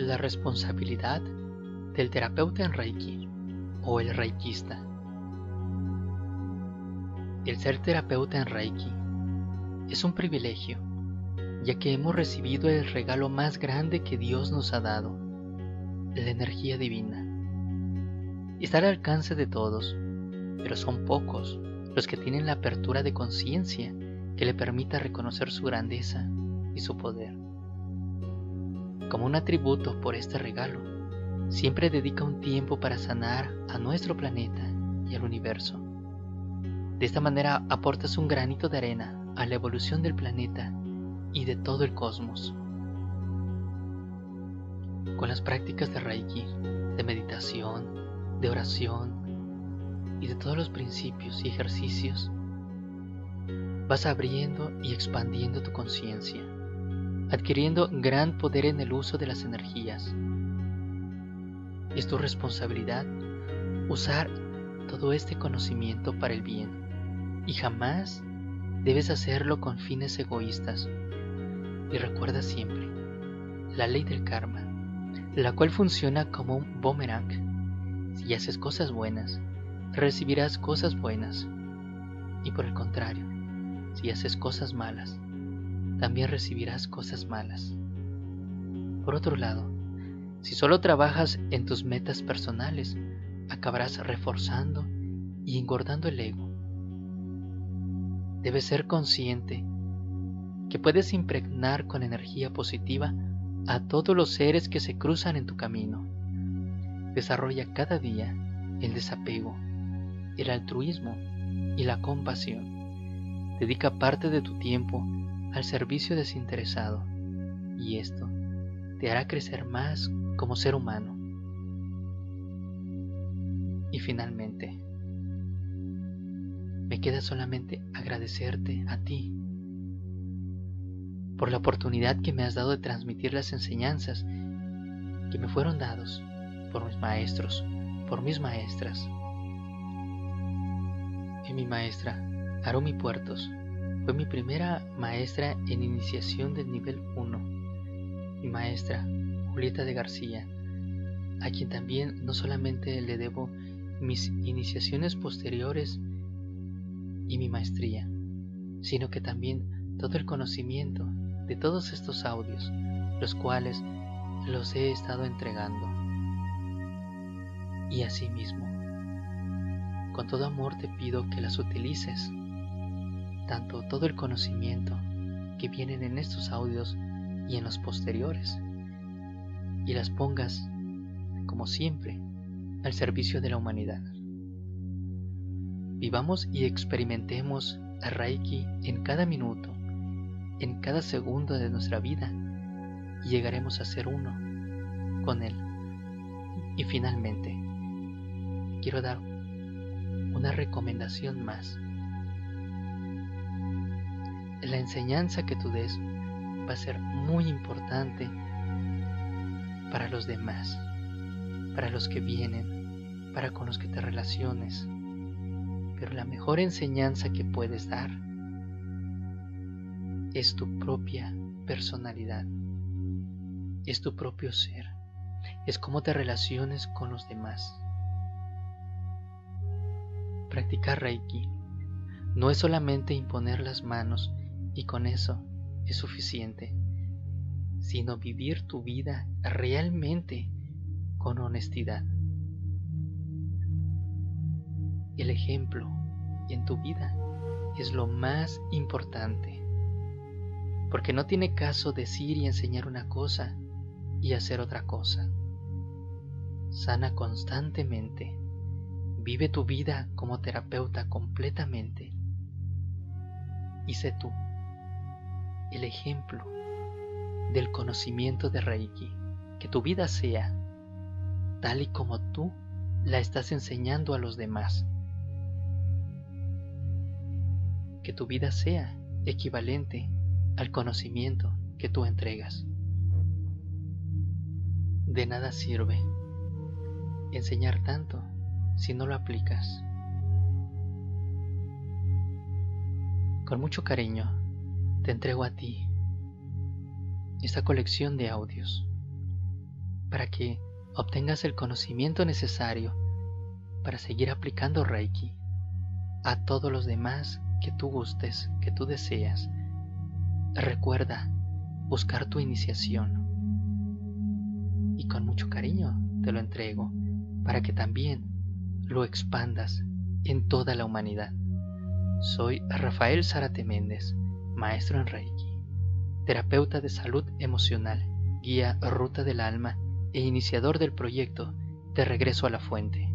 La responsabilidad del terapeuta en Reiki o el reikista. El ser terapeuta en Reiki es un privilegio, ya que hemos recibido el regalo más grande que Dios nos ha dado, la energía divina. Está al alcance de todos, pero son pocos los que tienen la apertura de conciencia que le permita reconocer su grandeza y su poder. Como un atributo por este regalo, siempre dedica un tiempo para sanar a nuestro planeta y al universo. De esta manera aportas un granito de arena a la evolución del planeta y de todo el cosmos. Con las prácticas de Reiki, de meditación, de oración y de todos los principios y ejercicios, vas abriendo y expandiendo tu conciencia, adquiriendo gran poder en el uso de las energías. Es tu responsabilidad usar todo este conocimiento para el bien y jamás debes hacerlo con fines egoístas. Y recuerda siempre la ley del karma, la cual funciona como un boomerang. Si haces cosas buenas, recibirás cosas buenas. Y por el contrario, si haces cosas malas, también recibirás cosas malas. Por otro lado, si solo trabajas en tus metas personales, acabarás reforzando y engordando el ego. Debes ser consciente que puedes impregnar con energía positiva a todos los seres que se cruzan en tu camino. Desarrolla cada día el desapego, el altruismo y la compasión. Dedica parte de tu tiempo al servicio desinteresado y esto te hará crecer más como ser humano. Y finalmente, me queda solamente agradecerte a ti por la oportunidad que me has dado de transmitir las enseñanzas que me fueron dados por mis maestros, por mis maestras. Y mi maestra, Arumi Puertos, fue mi primera maestra en iniciación del nivel 1. Mi maestra, Julieta de García, a quien también no solamente le debo mis iniciaciones posteriores y mi maestría, sino que también todo el conocimiento de todos estos audios, los cuales los he estado entregando. Y asimismo, con todo amor te pido que las utilices, tanto todo el conocimiento que vienen en estos audios y en los posteriores, y las pongas, como siempre, al servicio de la humanidad. Vivamos y experimentemos a Reiki en cada minuto en cada segundo de nuestra vida y llegaremos a ser uno con Él. Y finalmente, quiero dar una recomendación más. La enseñanza que tú des va a ser muy importante para los demás, para los que vienen, para con los que te relaciones. Pero la mejor enseñanza que puedes dar es tu propia personalidad, es tu propio ser, es cómo te relaciones con los demás. Practicar Reiki no es solamente imponer las manos y con eso es suficiente, sino vivir tu vida realmente con honestidad. El ejemplo en tu vida es lo más importante porque no tiene caso decir y enseñar una cosa y hacer otra cosa. Sana constantemente, vive tu vida como terapeuta completamente y sé tú el ejemplo del conocimiento de Reiki, que tu vida sea tal y como tú la estás enseñando a los demás. Que tu vida sea equivalente al conocimiento que tú entregas. De nada sirve enseñar tanto si no lo aplicas. Con mucho cariño te entrego a ti esta colección de audios para que obtengas el conocimiento necesario para seguir aplicando Reiki a todos los demás que tú gustes, que tú deseas. Recuerda buscar tu iniciación y con mucho cariño te lo entrego para que también lo expandas en toda la humanidad. Soy Rafael Zárate Méndez, maestro en Reiki, terapeuta de salud emocional, guía Ruta del Alma e iniciador del proyecto De Regreso a la Fuente.